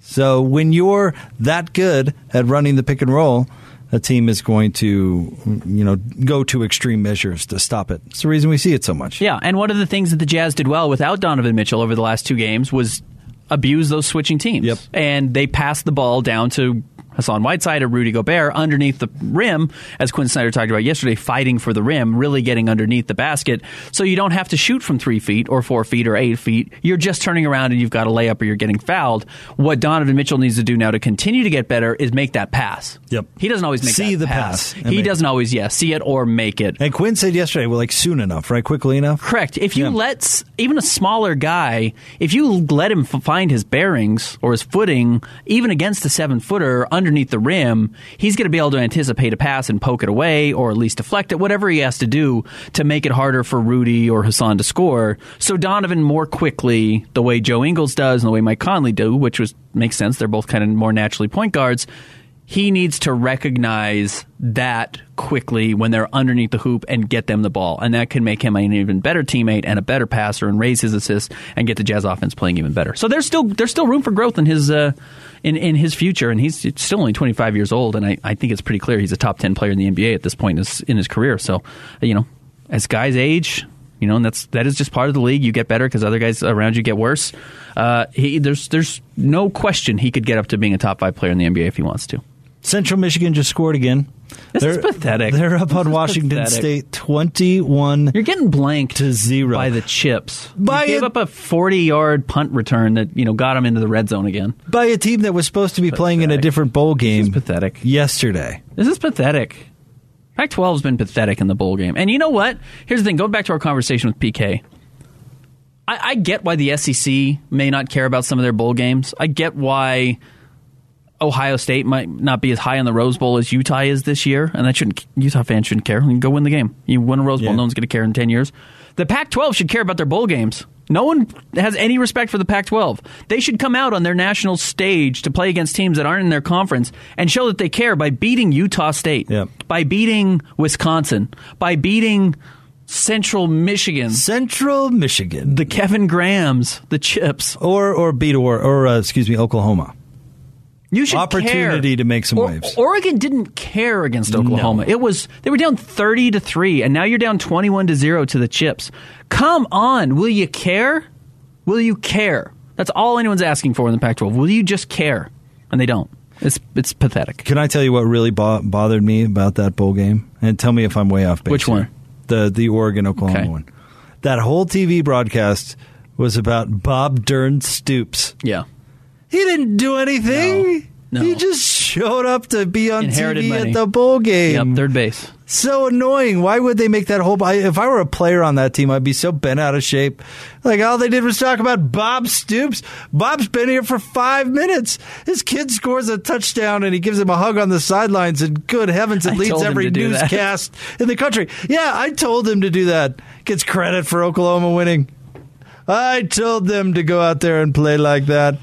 So when you're that good at running the pick and roll, a team is going to, you know, go to extreme measures to stop it. It's the reason we see it so much. Yeah, and one of the things that the Jazz did well without Donovan Mitchell over the last two games was abuse those switching teams. Yep. And they passed the ball down to Hassan Whiteside or Rudy Gobert underneath the rim, as Quinn Snyder talked about yesterday, fighting for the rim, really getting underneath the basket. So you don't have to shoot from three feet or four feet or eight feet. You're just turning around and you've got a layup or you're getting fouled. What Donovan Mitchell needs to do now to continue to get better is make that pass. Yep. He doesn't always make See the pass and He doesn't always, yeah, see it or make it. And Quinn said yesterday, well, like soon enough, right? Quickly enough. Correct. If you Yeah. let even a smaller guy, if you let him f- find his bearings or his footing, even against a seven footer underneath the rim, he's going to be able to anticipate a pass and poke it away or at least deflect it, whatever he has to do to make it harder for Rudy or Hassan to score. So Donovan more quickly, the way Joe Ingles does and the way Mike Conley do, which was makes sense. They're both kind of more naturally point guards he needs to recognize that quickly when they're underneath the hoop and get them the ball. And that can make him an even better teammate and a better passer and raise his assists and get the Jazz offense playing even better. So there's still there's still room for growth in his uh, in, in his future. And he's still only 25 years old. And I, I think it's pretty clear he's a top 10 player in the NBA at this point in his, in his career. So, you know, as guys age, you know, and that's that is just part of the league. You get better because other guys around you get worse. Uh, he, there's there's no question he could get up to being a top five player in the NBA if he wants to. Central Michigan just scored again, This they're, is pathetic. They're up This on Washington pathetic. State 21 You're getting blanked to 0 by the chips. By you gave a- up a 40 yard punt return that you know got him into the red zone again. by a team that was supposed to be playing in a different bowl game This is pathetic. yesterday. This is pathetic. Pac 12's been pathetic in the bowl game. And you know what? Here's the thing going back to our conversation with PK. I, I get why the SEC may not care about some of their bowl games. I get why Ohio State might not be as high on the Rose Bowl as Utah is this year, and that shouldn't Utah fans shouldn't care. You go win the game. You win a Rose Bowl, Yeah. no one's going to care in ten years. The Pac-12 should care about their bowl games. No one has any respect for the Pac-12. They should come out on their national stage to play against teams that aren't in their conference and show that they care by beating Utah State, Yeah. by beating Wisconsin, by beating Central Michigan, Central Michigan. the Kevin Grahams, the Chips. or or beat or or uh, excuse me Oklahoma. You should Opportunity care. to make some waves. Oregon didn't care against Oklahoma. It was they were down thirty to three, and now you're down twenty one to zero to the Chips. Come on, will you care? Will you care? That's all anyone's asking for in the Pac-12. Will you just care? And they don't. It's it's pathetic. Can I tell you what really bo- bothered me about that bowl game? And tell me if I'm way off base. Which here. one? The the Oregon Oklahoma Okay. one. That whole TV broadcast was about Bob Dern Stoops. Yeah. He didn't do anything. No. No. He just showed up to be on Inherited TV money. at the bowl game. Yep. Third base. so annoying. Why would they make that whole? I, if I were a player on that team, I'd be so bent out of shape. Like all they did was talk about Bob Stoops. Bob's been here for five minutes. His kid scores a touchdown and he gives him a hug on the sidelines. And good heavens, it I leads every do that. newscast in the country. Yeah, I told him to do that. Gets credit for Oklahoma winning. I told them to go out there and play like that.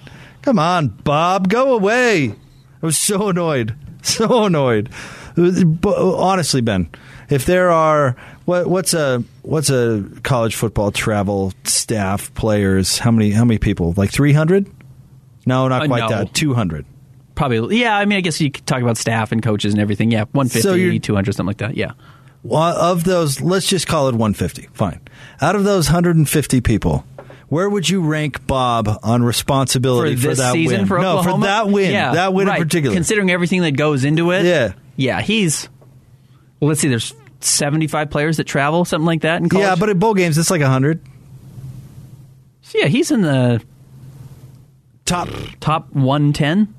Come on, Bob, go away. I was so annoyed. So annoyed. But honestly, Ben, if there are what, what's a what's a college football travel staff players? How many how many people? Like three hundred? No, not Uh, quite no. that. Two hundred. Probably. Yeah. I mean, I guess you could talk about staff and coaches and everything. Yeah. 150, So you're- 200, something like that. Yeah. Well, of those, let's just call it 150. Fine. Out of those 150 people, where would you rank Bob on responsibility for for, that season win? for no, for that win. Yeah, that win right. in particular. Considering everything that goes into it. Yeah. Yeah, he's. Well, let's see. There's 75 players that travel, something like that in college. yeah, but at bowl games, it's like 100. So, yeah, he's in the Top. top 110.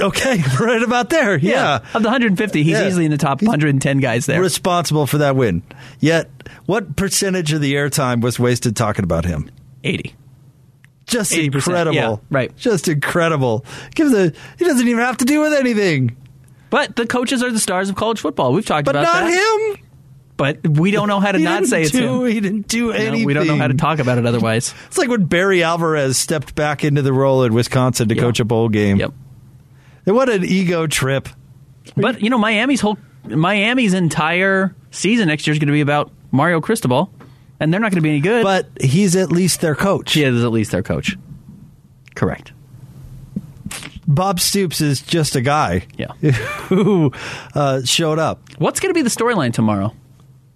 Okay, right about there. Yeah. Of the 150, he's Yeah. easily in the top He's 110 guys there. Responsible for that win. Yet, what percentage of the airtime was wasted talking about him? 80. Just 80%, incredible. yeah, right. Just incredible. Give the he doesn't even have to do with anything. But the coaches are the stars of college football. We've talked But about not that. him. But we don't know how to not say it's do, him. He didn't do No, anything. we don't know how to talk about it otherwise. It's like when Barry Alvarez stepped back into the role at Wisconsin to coach a bowl game. Yep. And what an ego trip. But you know, Miami's whole Miami's entire season next year is going to be about Mario Cristobal, and they're not going to be any good. But he's at least their coach. he is at least their coach. Correct. Bob Stoops is just a guy Yeah. who uh, showed up. What's going to be the storyline tomorrow?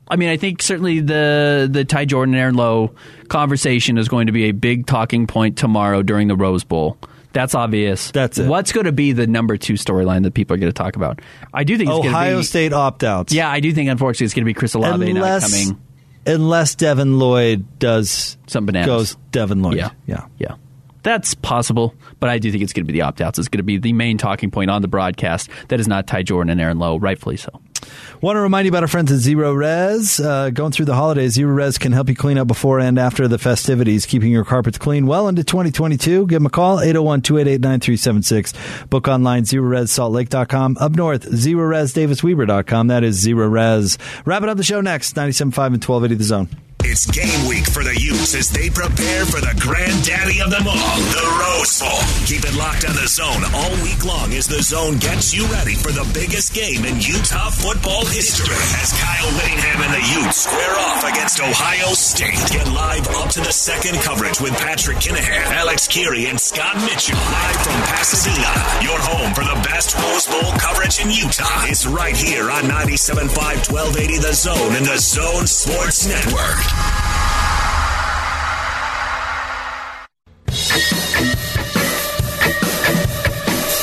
I mean, I think certainly the the Ty Jordan and Aaron Lowe conversation is going to be a big talking point tomorrow during the Rose Bowl. That's obvious. That's it. What's going to be the number two storyline that people are going to talk about? I do think it's going to Ohio be State opt outs. Yeah, I do think unfortunately it's going to be Chris Olave not unless, coming. Unless Devin Lloyd does Some bananas. goes Devin Lloyd. Yeah. yeah. Yeah. That's possible, but I do think it's going to be the opt outs. It's going to be the main talking point on the broadcast. That is not Ty Jordan and Aaron Lowe, rightfully so. Want to remind you about our friends at Zero Rez. Uh, going through the holidays, Zero Rez can help you clean up before and after the festivities, keeping your carpets clean well into 2022. Give them a call, 801 288 9376. Book online, ZeroRezSaltLake.com. Up north, ZeroRezDavisWeber.com. That is Zero Rez. Wrapping up the show next, 97.5 and 1280 The Zone. It's game week for the Utes as they prepare for the granddaddy of them all, the Rose Bowl. Keep it locked on the zone all week long as the zone gets you ready for the biggest game in Utah football history. As Kyle Whittingham and the Utes square off against Ohio State. Get live up to the second coverage with Patrick Kinahan, Alex Kirry, and Scott Mitchell. Live from Pasadena, your home for the best Rose Bowl coverage in Utah. It's right here on 97.5 1280 The Zone and the Zone Sports Network.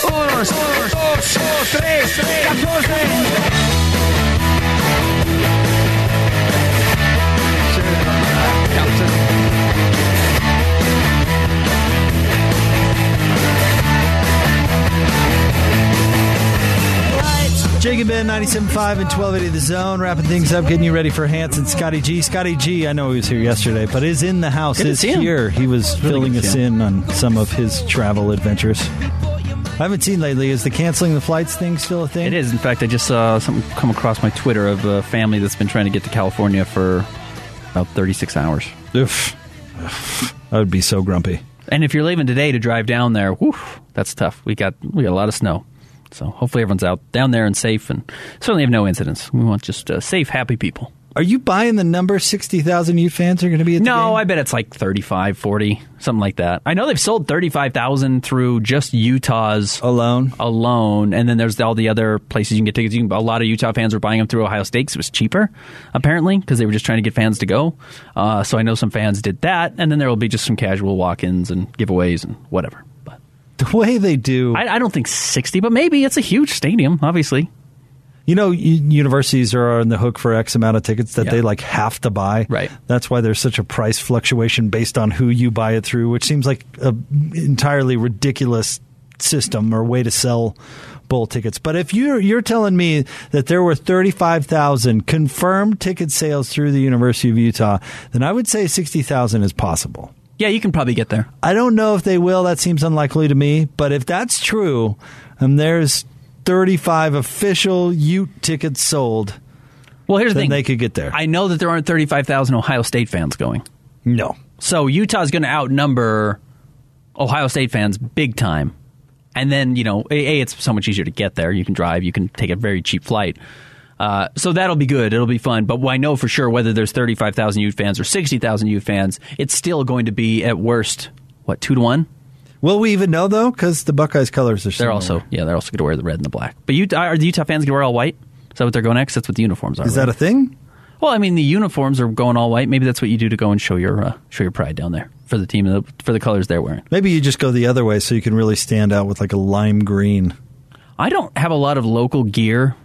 Um, dois, três, 14. Jake and Ben, 97.5 and 1280 The Zone, wrapping things up, getting you ready for Hans and. Scotty G. Scotty G, I know he was here yesterday, but is in the house, Good is here. He was Really filling us in on some of his travel adventures. I haven't seen lately. Is the canceling the flights thing still a thing? It is. In fact, I just saw something come across my Twitter of a family that's been trying to get to California for about 36 hours. Oof. I would be so grumpy. And if you're leaving today to drive down there, whew, that's tough. We got we got a lot of snow, so hopefully everyone's out down there and safe, and certainly have no incidents. We want just uh, safe, happy people. Are you buying the number 60,000 Ute fans are going to be at the No, game? I bet it's like 35, 40, something like that. I know they've sold 35,000 through just Utah's alone. alone, and then there's all the other places you can get tickets. You can, a lot of Utah fans were buying them through Ohio State it was cheaper, apparently, because they were just trying to get fans to go. Uh, so I know some fans did that, and then there will be just some casual walk-ins and giveaways and whatever. The way they do. I, I don't think 60, but maybe it's a huge stadium, obviously. You know, universities are on the hook for X amount of tickets that Yeah. they like have to buy. Right. That's why there's such a price fluctuation based on who you buy it through, which seems like an entirely ridiculous system or way to sell bowl tickets. But if you're you're telling me that there were 35,000 confirmed ticket sales through the University of Utah, then I would say 60,000 is possible. Yeah, you can probably get there. I don't know if they will. That seems unlikely to me. But if that's true, and there's 35 official Ute tickets sold, Well, here's the thing. they could get there. I know that there aren't 35,000 Ohio State fans going. no. So Utah's going to outnumber Ohio State fans big time. And then, you know, A, A, it's so much easier to get there. You can drive, you can take a very cheap flight. Uh, so that'll be good. It'll be fun. But I know for sure whether there's 35,000 Ute fans or 60,000 Ute fans, it's still going to be at worst, what, two to one? Will we even know though? Because the Buckeyes colors are They're also, yeah, they're also going to wear the red and the black. But Utah, are the Utah fans going to wear all white? Is that what they're going next? That's what the uniforms are. Is that a thing? Well, I mean, the uniforms are going all white. Maybe that's what you do to go and show your uh, show your pride down there for the team uh, for the colors they're wearing. Maybe you just go the other way so you can really stand out with like a lime green. I don't have a lot of local gear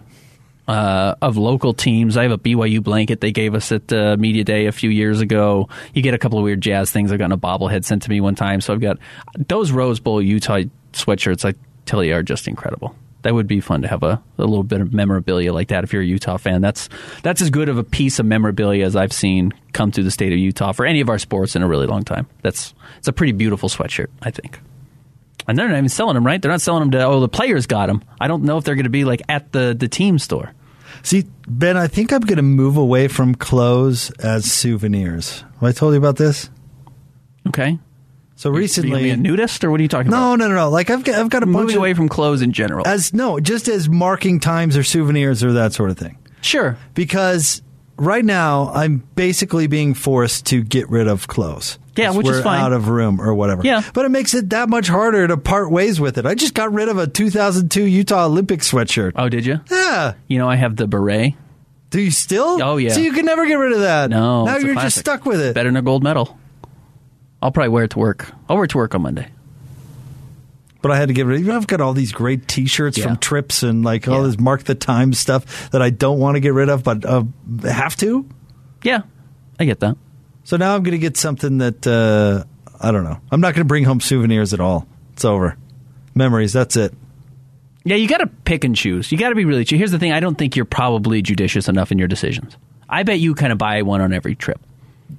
uh, of local teams. I have a BYU blanket they gave us at uh, media day a few years ago. You get a couple of weird jazz things. I've gotten a bobblehead sent to me one time, so I've got those Rose Bowl Utah sweatshirts. I tell you, are just incredible. That would be fun to have a, a little bit of memorabilia like that if you're a Utah fan. That's that's as good of a piece of memorabilia as I've seen come through the state of Utah for any of our sports in a really long time. That's it's a pretty beautiful sweatshirt, I think. And they're not even selling them, right? They're not selling them to oh the players got them. I don't know if they're going to be like at the the team store. See, Ben, I think I'm going to move away from clothes as souvenirs. Have I told you about this? Okay. So Are you recently, a nudist or what are you talking about? no, no, no, no. Like I've got, I've got a bunch Moving away from clothes in general. as no, just as marking times or souvenirs or that sort of thing. sure. because right now I'm basically being forced to get rid of clothes. Yeah, which is we're fine. out of room or whatever. Yeah. but it makes it that much harder to part ways with it. I just got rid of a 2002 Utah Olympic sweatshirt. Oh, did you? Yeah, You know, I have the beret. do you still? Oh, yeah. So you can never get rid of that. No, now you're just stuck with it. Better than a gold medal. I'll probably wear it to work. I'll wear it to work on Monday. But I had to get rid of. I've got all these great T-shirts Yeah. from trips and like all Yeah. this mark the time stuff that I don't want to get rid of, but uh, have to. Yeah, I get that. So now I'm going to get something that uh, I don't know. I'm not going to bring home souvenirs at all. It's over. Memories. That's it. Yeah, you got to pick and choose. You got to be really. Here's the thing: I don't think you're probably judicious enough in your decisions. I bet you kind of buy one on every trip.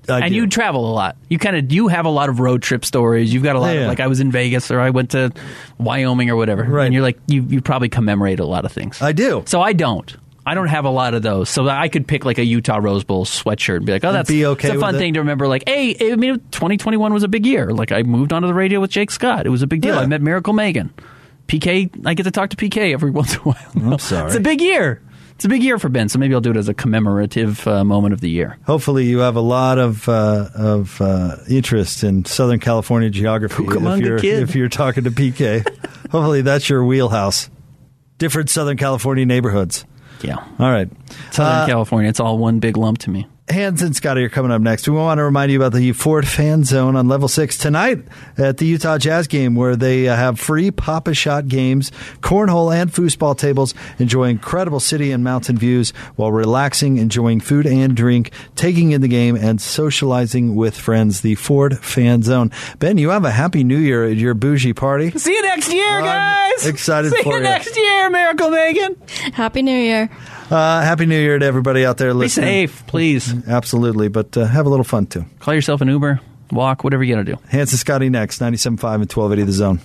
I and do. you travel a lot. You kind of you have a lot of road trip stories. You've got a lot Yeah. of like I was in Vegas or I went to Wyoming or whatever. Right. And you're like you you probably commemorate a lot of things. I do. So I don't. I don't have a lot of those. So I could pick like a Utah Rose Bowl sweatshirt and be like, oh, that's be okay it's a fun thing to remember. Like, hey, I mean, 2021 was a big year. Like, I moved onto the radio with Jake Scott. It was a big deal. Yeah. I met Miracle Megan. PK, I get to talk to PK every once in a while. I'm sorry. It's a big year. It's a big year for Ben. So maybe I'll do it as a commemorative uh, moment of the year. Hopefully, you have a lot of uh, of uh, interest in Southern California geography. If you're Kid. if you're talking to PK, hopefully that's your wheelhouse. Different Southern California neighborhoods. Yeah. All right. Southern Uh, California, it's all one big lump to me. Hans and Scotty are coming up next. We want to remind you about the Ford Fan Zone on Level 6 tonight at the Utah Jazz game, where they uh, have free Pop-A-Shot games, cornhole, and foosball tables. Enjoy incredible city and mountain views while relaxing, enjoying food and drink, taking in the game, and socializing with friends. The Ford Fan Zone. Ben, you have a happy new year at your bougie party. See you next year, guys. guys. Excited See for you you. next year, Miracle Megan. Happy New Year. Uh, Happy New Year to everybody out there listening. Be safe, please. Absolutely, but uh, have a little fun too. Call yourself an Uber, walk, whatever you got to do. Hans and Scotty next, 97.5 and 1280 The Zone.